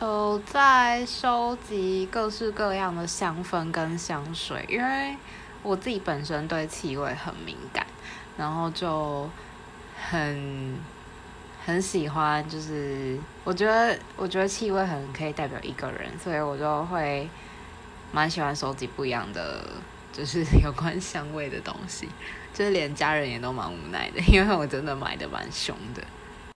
有在收集各式各样的香氛跟香水因为我自己本身对气味很敏感然后就很很喜欢就是我觉得我觉得气味很可以代表一个人所以我就会蛮喜欢收集不一样的就是有关香味的东西就是连家人也都蛮无奈的因为我真的买的蛮凶的。